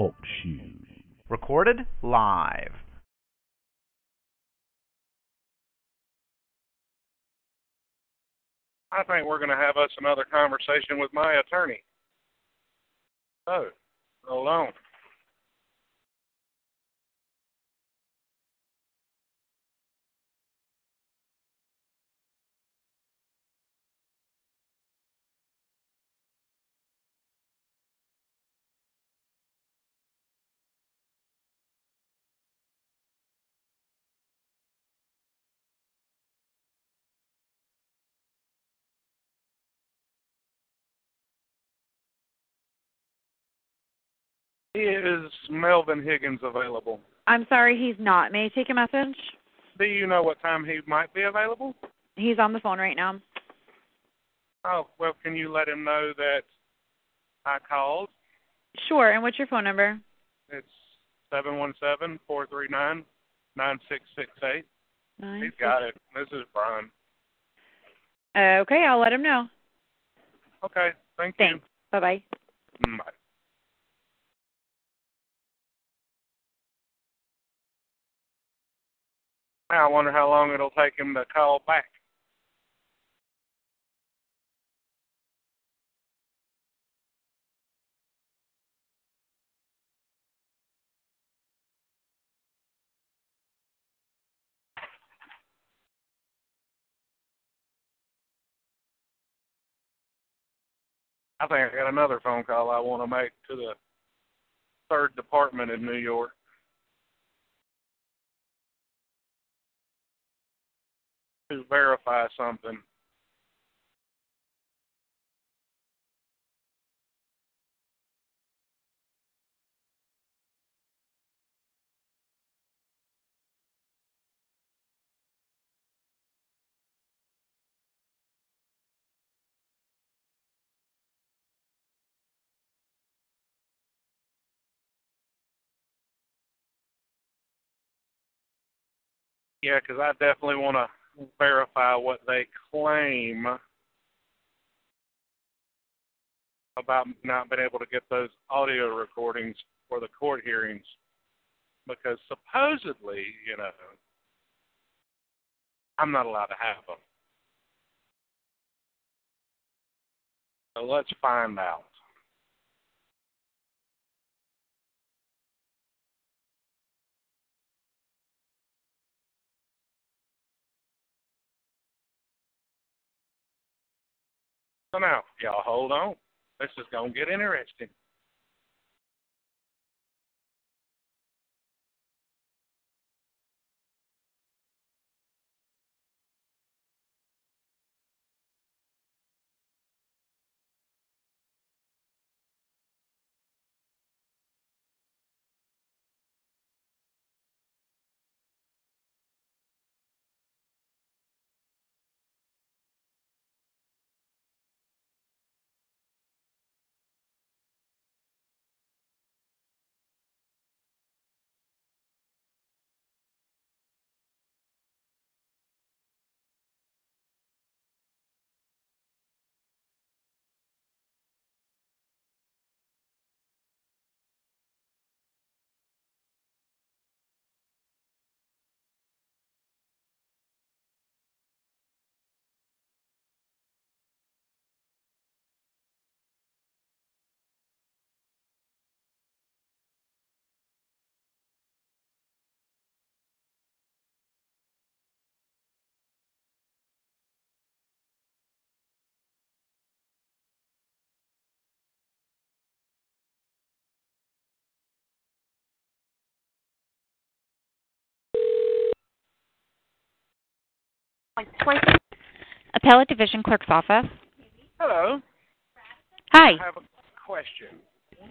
Talk shoes. Recorded live. I think we're going to have us another conversation with my attorney. Oh, hold Is Melvin Higgins available? I'm sorry, he's not. May I take a message? Do you know what time he might be available? He's on the phone right now. Oh, well, can you let him know that I called? Sure, and what's your phone number? It's seven one seven four three nine nine six six eight. Nine. He's got it. This is Brian. Okay, I'll let him know. Okay, thank Thanks. Bye-bye. Mm, Bye. I wonder how long it'll take him to call back. I think I got another phone call I want to make to the third department in New York. To verify something. Yeah, because I definitely want to verify what they claim about not being able to get those audio recordings for the court hearings. Because supposedly, you know, I'm not allowed to have them. So let's find out. So now, y'all hold on. This is to get interesting. Appellate Division Clerk's Office. Hello. Hi. I have a question.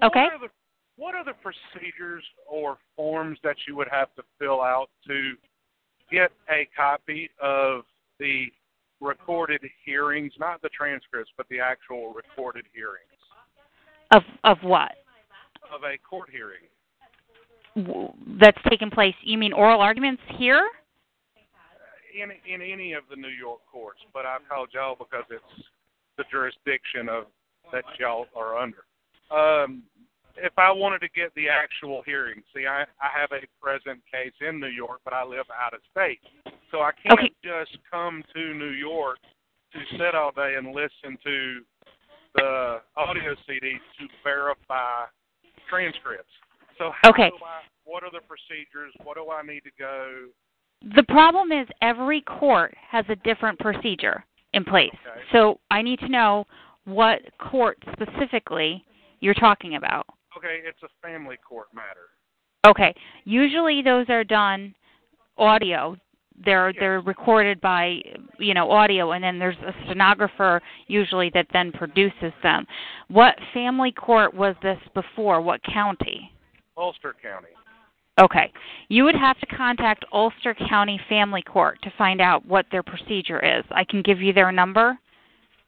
Okay. What are, the, what are the procedures or forms that you would have to fill out to get a copy of the recorded hearings, not the transcripts, but the actual recorded hearings Of of what? of a court hearing? That's taken place. You mean oral arguments here? In in any of the New York courts, but I've called y'all because it's the jurisdiction of that y'all are under. Um, if I wanted to get the actual hearing, see, I I have a present case in New York, but I live out of state, so I can't Okay. just come to New York to sit all day and listen to the audio CDs to verify transcripts. So how Okay. do I, what are the procedures? What do I need to go? The problem is every court has a different procedure in place. Okay. So I need to know what court specifically you're talking about. Okay, it's a family court matter. Okay. Usually those are done audio. They're they're recorded by you know audio and then there's a stenographer usually that then produces them. What family court was this before? What county? Ulster County. Okay. You would have to contact Ulster County Family Court to find out what their procedure is. I can give you their number.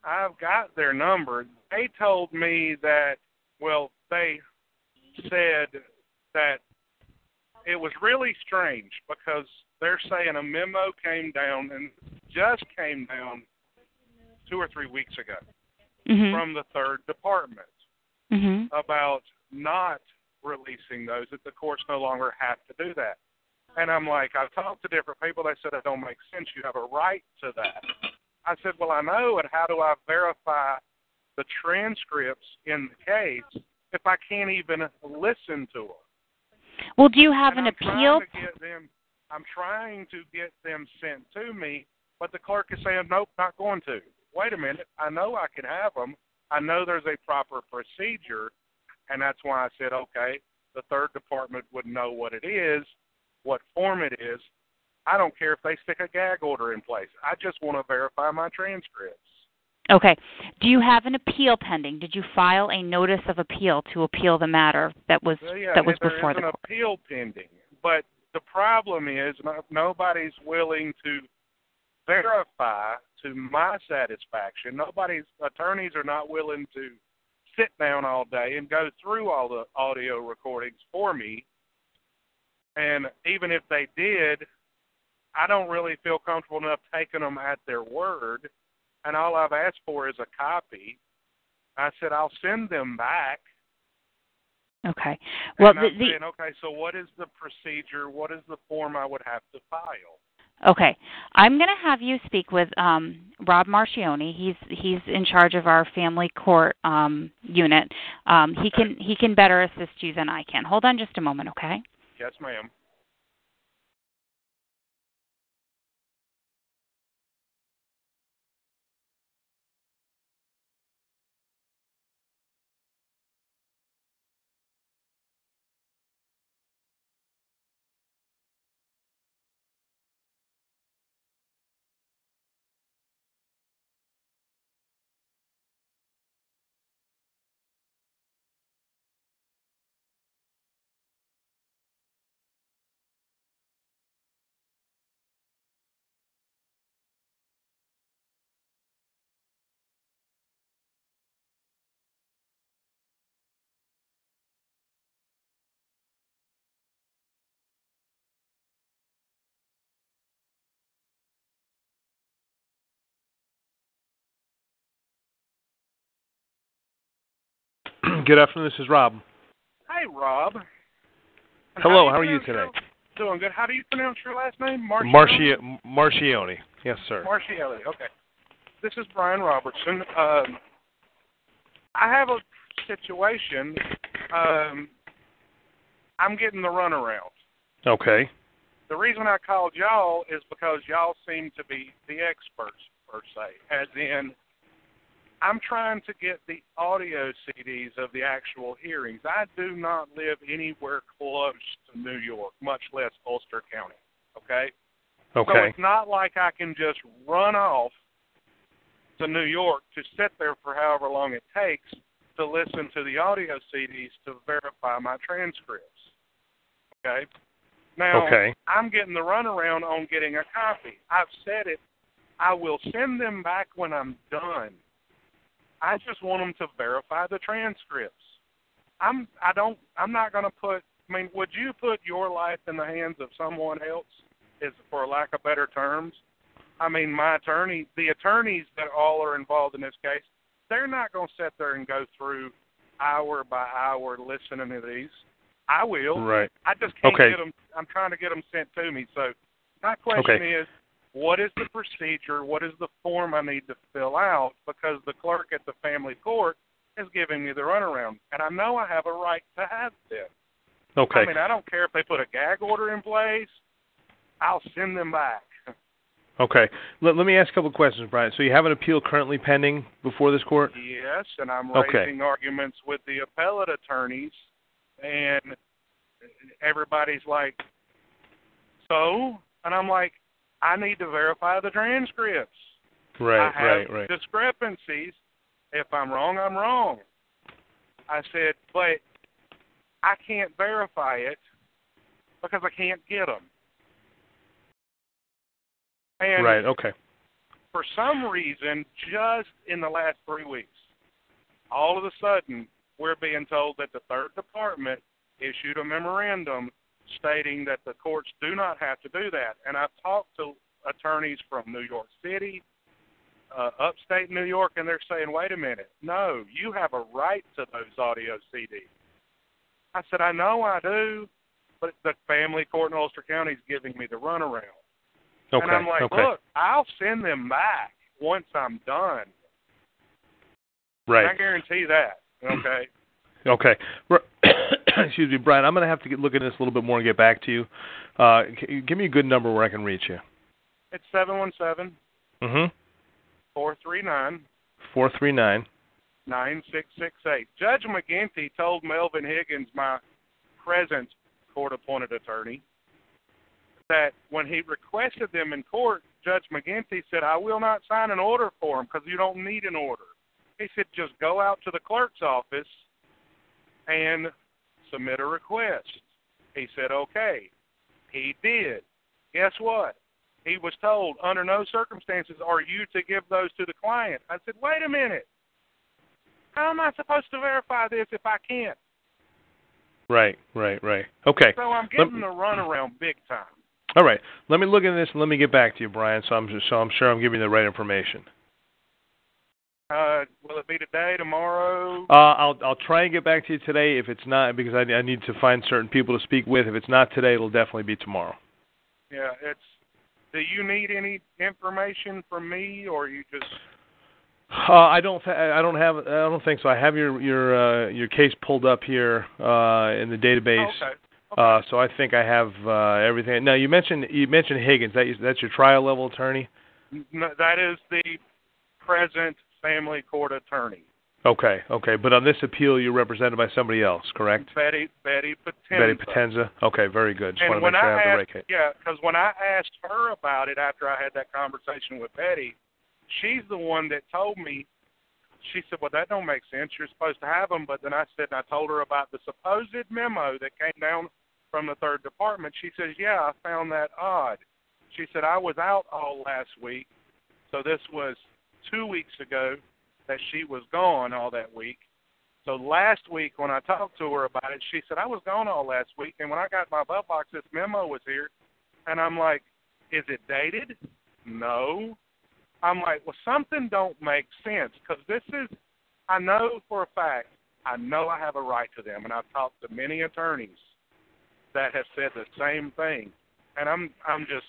I've got their number. They told me that, well, they said that it was really strange because they're saying a memo came down and just came down two or three weeks ago Mhm. from the third department Mhm. about not releasing those, that the courts no longer have to do that. And I'm like, I've talked to different people. They said it don't make sense. You have a right to that. I said, well, I know, and how do I verify the transcripts in the case if I can't even listen to them? Well, do you have and an I'm appeal? Trying to get them, I'm trying to get them sent to me, but the clerk is saying, nope, not going to. Wait a minute. I know I can have them. I know there's a proper procedure, and that's why I said, okay, the third department would know what it is, what form it is. I don't care if they stick a gag order in place. I just want to verify my transcripts. Okay. Do you have an appeal pending? Did you file a notice of appeal to appeal the matter that was Well, yeah, that was there before is the an court? appeal pending, but the problem is nobody's willing to verify to my satisfaction. Nobody's attorneys are not willing to sit down all day and go through all the audio recordings for me. And even if they did, I don't really feel comfortable enough taking them at their word. And all I've asked for is a copy. I said I'll send them back. Okay. Well, and I'm the saying, okay, so what is the procedure? What is the form I would have to file? Okay. I'm going to have you speak with um Rob Marcioni. He's he's in charge of our family court um unit. Um he can he can better assist you than I can. Hold on just a moment, okay? Yes, ma'am. Good afternoon. This is Rob. Hey, Rob. Hello. do How are you today? your- Doing good. How do you pronounce your last name? Marcione? Marci- Marcioni. Yes, sir. Marcielli. Okay. This is Brian Robertson. Um, I have a situation. Um, I'm getting the runaround. Okay. The reason I called y'all is because y'all seem to be the experts per se. As in, I'm trying to get the audio CDs of the actual hearings. I do not live anywhere close to New York, much less Ulster County. Okay. Okay. So it's not like I can just run off to New York to sit there for however long it takes to listen to the audio CDs to verify my transcripts. Okay? Now, Okay. I'm getting the runaround on getting a copy. I've said it. I will send them back when I'm done. I just want them to verify the transcripts. I'm I don't I'm not going to put I mean, would you put your life in the hands of someone else? Is for lack of better terms. I mean, my attorney, the attorneys that all are involved in this case, they're not going to sit there and go through hour by hour listening to these. I will. Right. I just can't Okay. get them. I'm trying to get them sent to me. So my question Okay. is, what is the procedure? What is the form I need to fill out? Because the clerk at the family court is giving me the runaround, and I know I have a right to have this. Okay. I mean, I don't care if they put a gag order in place. I'll send them back. Okay. Let, let me ask a couple of questions, Brian. So you have an appeal currently pending before this court? Yes, and I'm Okay. raising arguments with the appellate attorneys, and everybody's like, "So," and I'm like, "I need to verify the transcripts. Right, I have right, right. discrepancies. If I'm wrong, I'm wrong." I said, "But I can't verify it because I can't get them." And Right, okay. for some reason, just in the last three weeks, all of a sudden, we're being told that the third department issued a memorandum stating that the courts do not have to do that. And I've talked to attorneys from New York City, uh, upstate New York, and they're saying, wait a minute, no, you have a right to those audio CDs. I said, I know I do, but the family court in Ulster County is giving me the runaround. Okay. And I'm like, okay. look, I'll send them back once I'm done. Right. I guarantee that. Okay. Okay. Excuse me, Brian. I'm going to have to get, look at this a little bit more and get back to you. Uh, c- give me a good number where I can reach you. it's seven one seven Mm-hmm. four three nine Four three nine. nine six six eight. Judge McGinty told Melvin Higgins, my present court appointed attorney, that when he requested them in court, Judge McGinty said, I will not sign an order for him because you don't need an order. He said, just go out to the clerk's office and submit a request. He said, okay. He did. Guess what? He was told, under no circumstances are you to give those to the client. I said, wait a minute. How am I supposed to verify this if I can't? Right, right, right. Okay. So I'm getting the runaround big time. All right. Let me look at this and let me get back to you, Brian. So I'm so I'm sure I'm giving you the right information. Uh, will it be today, tomorrow? Uh, I'll I'll try and get back to you today. If it's not, because I, I need to find certain people to speak with. If it's not today, it'll definitely be tomorrow. Yeah, it's. Do you need any information from me, or you just? Uh, I don't. Th- I don't have. I don't think so. I have your your uh, your case pulled up here uh, in the database. Oh, okay. Uh, so I think I have uh, everything. Now you mentioned you mentioned Higgins. That that's your trial level attorney. No, that is the present family court attorney, Okay, okay. But on this appeal, you're represented by somebody else, correct? Betty Betty Potenza. Betty Potenza. Okay, very good. Just And want to make sure I I have the right asked, yeah, because when I asked her about it after I had that conversation with Betty, she's the one that told me. She said, "Well, that don't make sense. You're supposed to have them." But then I said, and I told her about the supposed memo that came down from the third department. She says, "Yeah, I found that odd." She said, "I was out all last week, so this was two weeks ago that she was gone all that week." So last week when I talked to her about it, she said I was gone all last week, and when I got my butt box, this memo was here, and I'm like, "Is it dated?" No. I'm like, "Well, something don't make sense because this is, I know for a fact, I know I have a right to them, and I've talked to many attorneys that have said the same thing, and I'm I'm just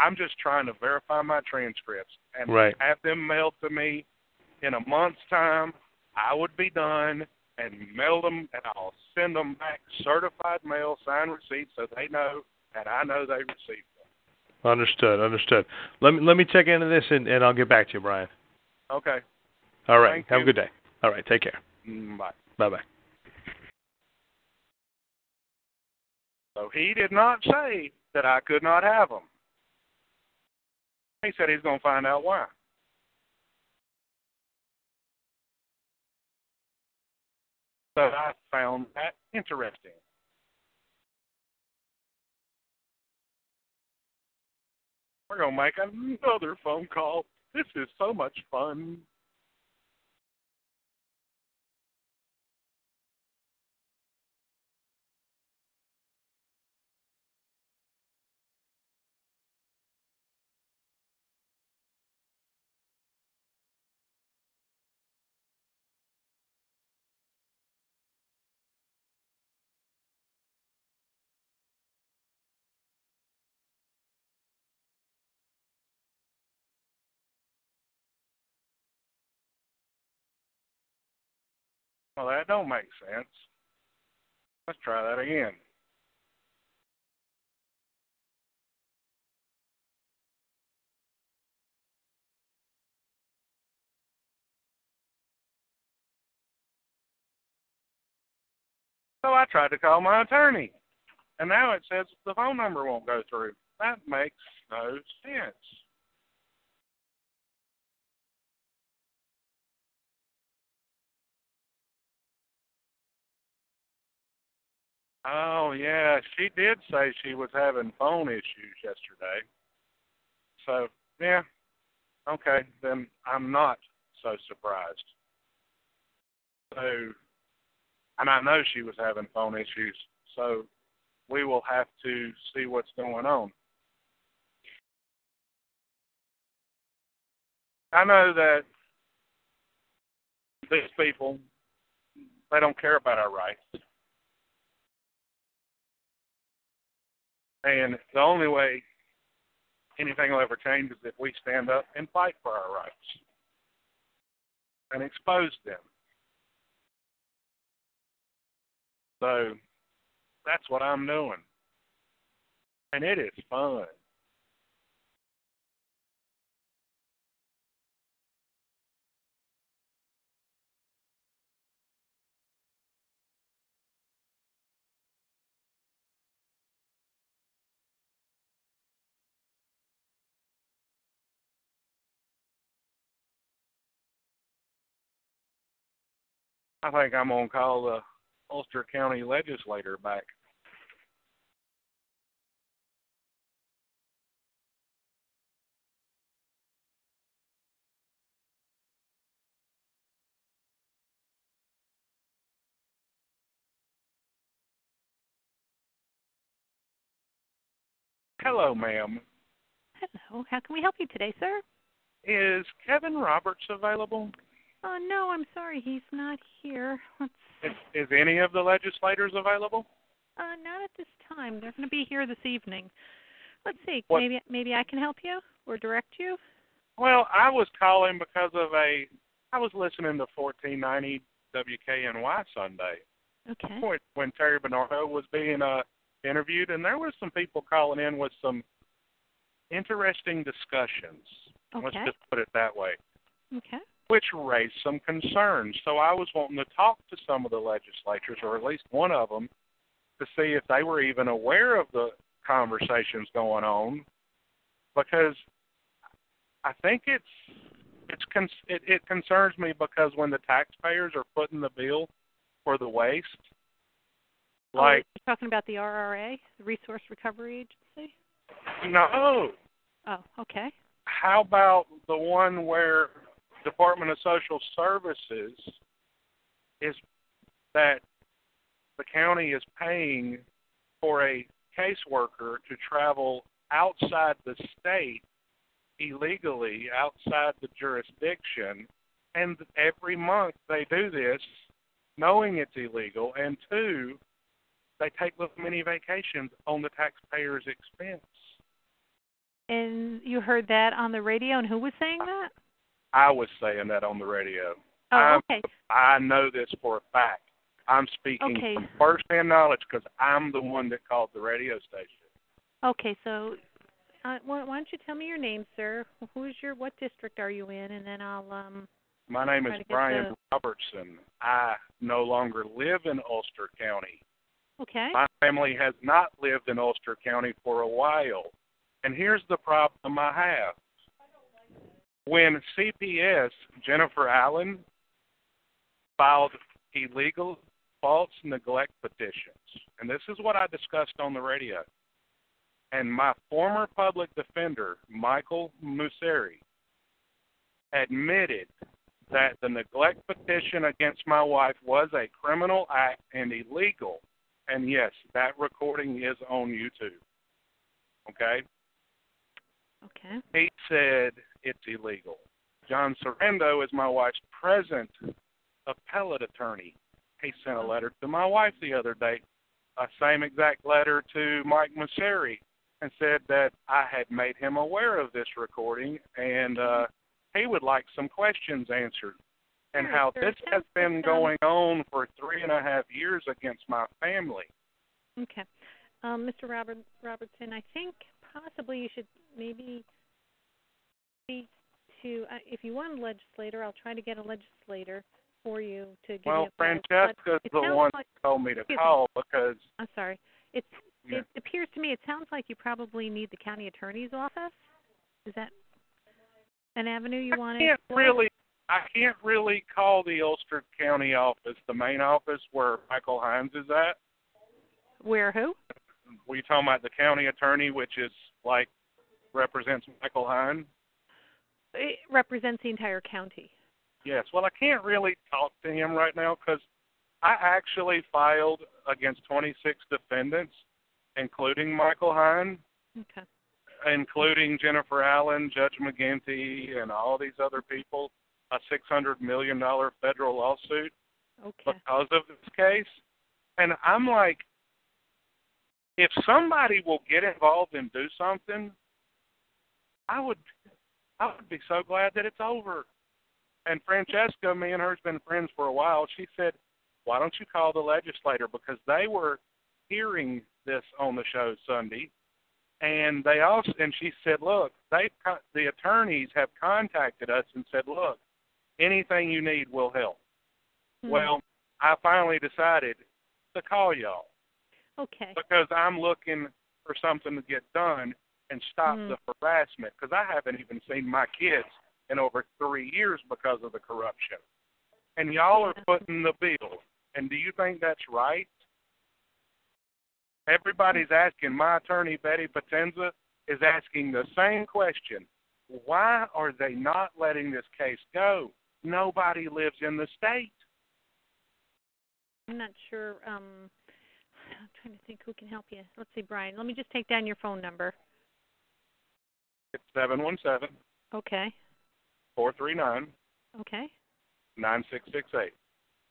I'm just trying to verify my transcripts and Right. have them mailed to me in a month's time. I would be done and mail them, and I'll send them back certified mail, signed receipt, so they know and I know they received them. Understood. Understood. Let me let me check into this and, and I'll get back to you, Brian. Okay. All right. Thank have you. a good day. All right. Take care. Mm, Bye. Bye bye. So he did not say that I could not have them. He said he's going to find out why. So I found that interesting. We're going to make another phone call. This is so much fun. Well, that don't make sense. Let's try that again. So I tried to call my attorney, and now it says the phone number won't go through. That makes no sense. Oh yeah, she did say she was having phone issues yesterday. So yeah, okay, then I'm not so surprised. So, and I know she was having phone issues. So we will have to see what's going on. I know that these people they don't care about our rights. And the only way anything will ever change is if we stand up and fight for our rights and expose them. So that's what I'm doing. And it is fun. I think I'm gonna call the Ulster County legislator back. Hello, ma'am. Hello. How can we help you today, sir? Is Kevin Roberts available? Oh no, I'm sorry, he's not here. Let's. Is, is any of the legislators available? Uh, not at this time. They're going to be here this evening. Let's see. What- Maybe maybe I can help you or direct you. Well, I was calling because of a. I was listening to 1490 WKNY Sunday Okay. when, when Terry Bernardo was being uh, interviewed, and there were some people calling in with some interesting discussions. Okay. Let's just put it that way, Okay. Which raised some concerns. So I was wanting to talk to some of the legislators, or at least one of them, to see if they were even aware of the conversations going on, because I think it's it's con- it, it concerns me because when the taxpayers are footing the bill for the waste, Oh, like you're talking about the RRA, the Resource Recovery Agency. no, Oh, okay. how about the one where Department of Social Services is that the county is paying for a caseworker to travel outside the state illegally outside the jurisdiction and every month they do this knowing it's illegal and two they take little mini vacations on the taxpayer's expense And you heard that on the radio, and who was saying that? I was saying that on the radio. Oh, okay. I know this for a fact. I'm speaking Okay. from first-hand knowledge because I'm the one that called the radio station. Okay, so uh, why, why don't you tell me your name, sir? Who's your what district are you in, and then I'll um. My name is Brian the- Robertson. I no longer live in Ulster County. Okay. My family has not lived in Ulster County for a while. And here's the problem I have. When CPS, Jennifer Allen, filed illegal false neglect petitions. And this is what I discussed on the radio. And my former public defender, Michael Museri, admitted that the neglect petition against my wife was a criminal act and illegal. And yes, that recording is on YouTube. Okay? Okay. He said it's illegal. John Sorrento is my wife's present appellate attorney. He sent a letter to my wife the other day, a same exact letter to Mike Museri, and said that I had made him aware of this recording and uh he would like some questions answered. And how sure. this has been going on for three and a half years against my family. Okay. Um, Mr. Robert Robertson, I think possibly you should maybe speak to uh, if you want a legislator, I'll try to get a legislator for you to give Well, you a Francesca's the one like, who told me to me. call because I'm sorry. It's Yeah. it appears to me it sounds like you probably need the county attorney's office. Is that an avenue you want I to can't explore? really I can't really call the Ulster County office, the main office where Michael Hines is at. Where who? Were you talking about the county attorney, which is like represents Michael Hines? It represents the entire county. Yes. Well, I can't really talk to him right now because I actually filed against 26 defendants, including Michael Hine, Okay. including Jennifer Allen, Judge McGinty, and all these other people, a $600 million federal lawsuit Okay. because of this case. And I'm like, if somebody will get involved and do something, I would, I would be so glad that it's over. And Francesca, me and her's been friends for a while. She said, "Why don't you call the legislator?" Because they were hearing this on the show Sunday, and they also and she said, "Look, they the attorneys have contacted us and said, look, anything you need will help." Hmm. Well, I finally decided to call y'all Okay. because I'm looking for something to get done and stop Mm. the harassment because I haven't even seen my kids in over three years because of the corruption. And y'all are footing the bill. And do you think that's right? Everybody's asking. My attorney, Betty Potenza, is asking the same question. Why are they not letting this case go? Nobody lives in the state. I'm not sure. Um, I'm trying to think who can help you. Let's see, Brian. Let me just take down your phone number. It's seven one seven Okay. four three nine Okay. nine six six eight.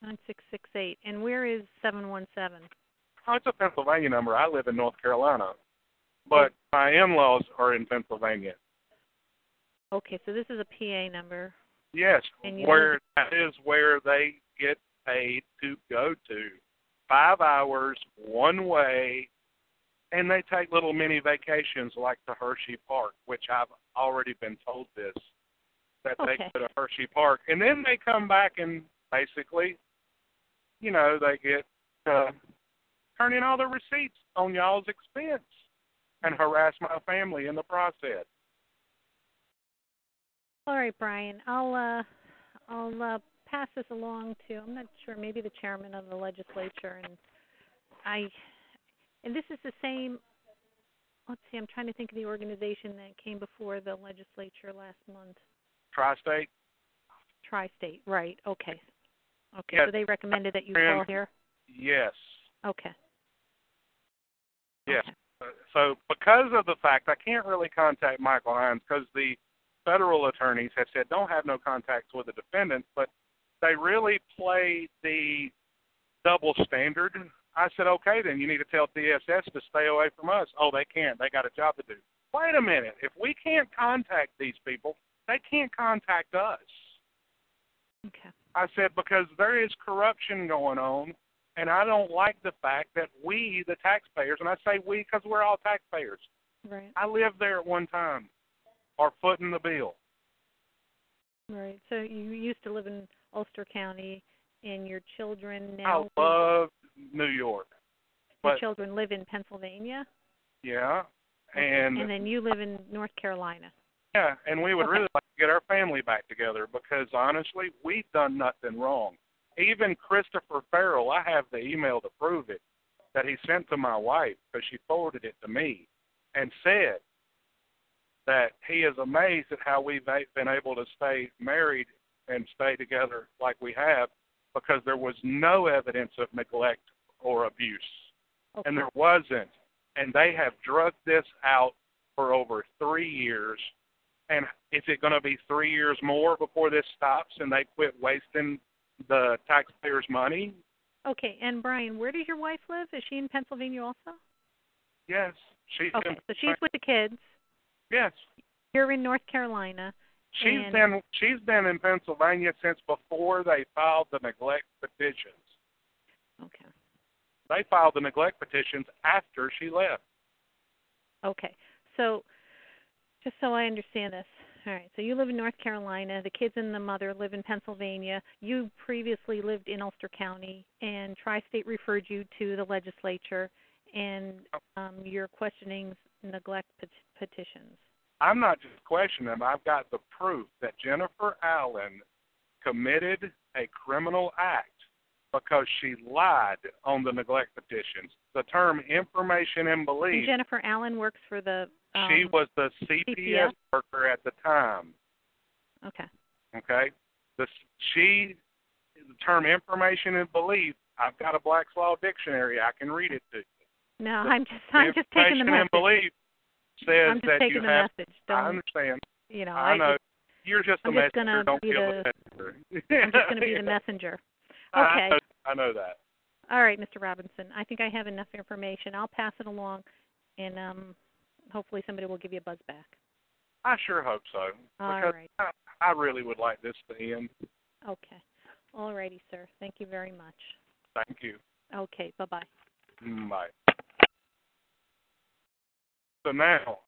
Nine six six eight. And where is seven one seven? Oh, it's a Pennsylvania number. I live in North Carolina, but my in-laws are in Pennsylvania. Okay, so this is a PA number. Yes, where that is where they get paid to go to. Five hours, one way, and they take little mini vacations like to Hershey Park, which I've already been told this that they go to Hershey Park, and then they come back and basically, you know, they get uh, turn in all the receipts on y'all's expense and harass my family in the process. All right, Brian. I'll uh I'll uh pass this along to I'm not sure, maybe the chairman of the legislature and I and this is the same let's see, I'm trying to think of the organization that came before the legislature last month. Tri-state. Tri State, right, okay. Okay, Yes. so they recommended that you call here? Yes. Okay. Yes. Okay. So because of the fact I can't really contact Michael Hines because the federal attorneys have said don't have no contacts with the defendants, but they really play the double standard. I said, okay, then you need to tell DSS to stay away from us. Oh, they can't. They got a job to do. Wait a minute. If we can't contact these people, they can't contact us. Okay. I said, because there is corruption going on, and I don't like the fact that we, the taxpayers, and I say we because we're all taxpayers, Right. I lived there at one time, are footing the bill. Right. So you used to live in Ulster County and your children now I love New York, your but children live in Pennsylvania? yeah, and, and then you live in North Carolina. yeah, and we would Okay. really like to get our family back together because honestly, we've done nothing wrong. even Christopher Farrell, I have the email to prove it, that he sent to my wife because she forwarded it to me and said that he is amazed at how we've been able to stay married and stay together like we have because there was no evidence of neglect or abuse. Okay. And there wasn't. And they have drugged this out for over three years. And is it going to be three years more before this stops and they quit wasting the taxpayers' money? Okay, and Brian, where does your wife live? Is she in Pennsylvania also? Yes, she's Okay, in. so she's with the kids. Yes, You're in North Carolina. She's And- been she's been in Pennsylvania since before they filed the neglect petitions. Okay. They filed the neglect petitions after she left. Okay. So just so I understand this. All right. So you live in North Carolina, the kids and the mother live in Pennsylvania. You previously lived in Ulster County and Tri-State referred you to the legislature and um you're questioning neglect pet- petitions. I'm not just questioning them. I've got the proof that Jennifer Allen committed a criminal act because she lied on the neglect petitions. The term information and And belief, Jennifer Allen works for the um, she was the CPS CPS? worker at the time. Okay. Okay? The she the term information and belief, I've got a Black's Law dictionary. I can read it to you. No, The- I'm just I'm just taking the information and belief says I'm just that taking you the have message. Don't I understand. you know, I know. just- You're just I'm a just messenger. Don't be the- messenger. I'm just going to be the messenger. I Okay. know, I know that. All right, Mr. Robinson. I think I have enough information. I'll pass it along, and um, hopefully somebody will give you a buzz back. I sure hope so. All right. I, I really would like this to end. Okay. All righty, sir. Thank you very much. Thank you. Okay. Bye bye. Mm, Bye. So now,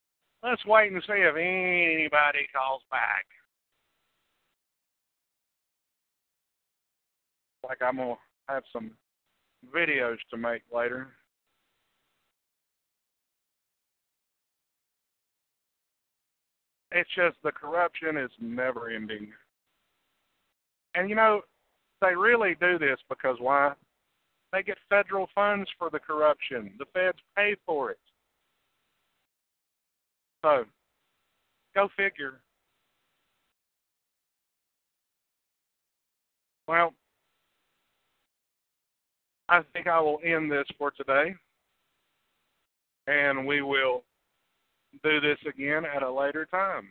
let's wait and see if anybody calls back. Like I'm gonna have some videos to make later. It's just the corruption is never ending. And you know, they really do this because why? They get federal funds for the corruption. The feds pay for it. So, go figure. Well, I think I will end this for today. And we will do this again at a later time.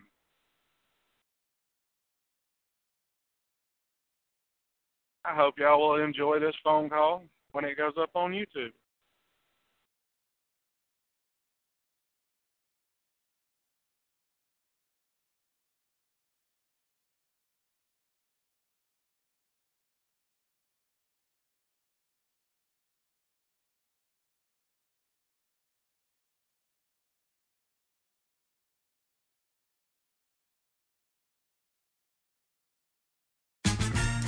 I hope y'all will enjoy this phone call when it goes up on YouTube.